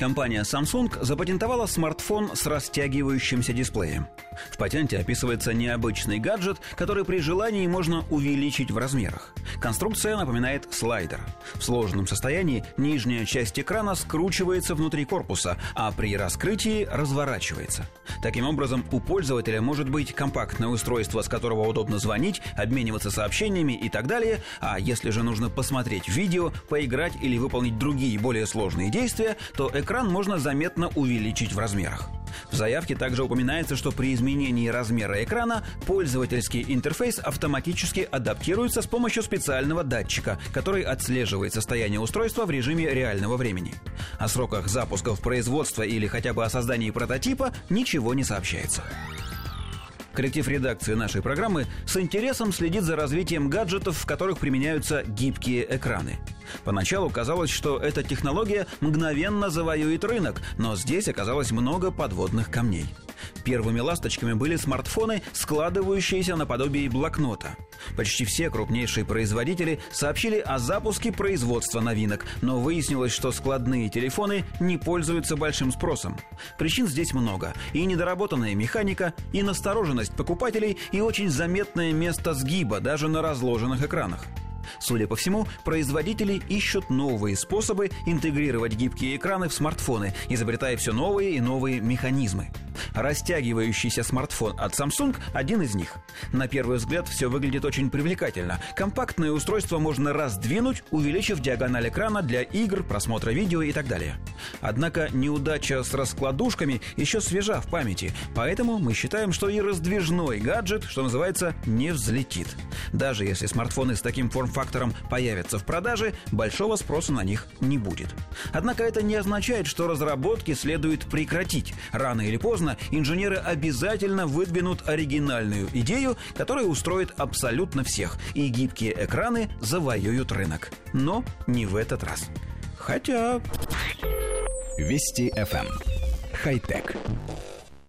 Компания Samsung запатентовала смартфон с растягивающимся дисплеем. В патенте описывается необычный гаджет, который при желании можно увеличить в размерах. Конструкция напоминает слайдер. В сложном состоянии нижняя часть экрана скручивается внутри корпуса, а при раскрытии разворачивается. Таким образом, у пользователя может быть компактное устройство, с которого удобно звонить, обмениваться сообщениями и так далее, а если же нужно посмотреть видео, поиграть или выполнить другие более сложные действия, то экран можно заметно увеличить в размерах. В заявке также упоминается, что при изменении размера экрана пользовательский интерфейс автоматически адаптируется с помощью специального датчика, который отслеживает состояние устройства в режиме реального времени. О сроках запусков производства или хотя бы о создании прототипа ничего не сообщается. Коллектив редакции нашей программы с интересом следит за развитием гаджетов, в которых применяются гибкие экраны. Поначалу казалось, что эта технология мгновенно завоюет рынок, но здесь оказалось много подводных камней. Первыми ласточками были смартфоны, складывающиеся наподобие блокнота. Почти все крупнейшие производители сообщили о запуске производства новинок, но выяснилось, что складные телефоны не пользуются большим спросом. Причин здесь много. И недоработанная механика, и настороженность покупателей, и очень заметное место сгиба даже на разложенных экранах. Судя по всему, производители ищут новые способы интегрировать гибкие экраны в смартфоны, изобретая все новые и новые механизмы. Растягивающийся смартфон от Samsung – один из них. На первый взгляд все выглядит очень привлекательно. Компактное устройство можно раздвинуть, увеличив диагональ экрана для игр, просмотра видео и так далее. Однако неудача с раскладушками еще свежа в памяти, поэтому мы считаем, что и раздвижной гаджет, что называется, не взлетит. Даже если смартфоны с таким форм-фактором появятся в продаже, большого спроса на них не будет. Однако это не означает, что разработки следует прекратить. Рано или поздно инженеры обязательно выдвинут оригинальную идею, которая устроит абсолютно всех, и гибкие экраны завоюют рынок. Но не в этот раз. Хотя... Вести FM. Эм. Хай-тек.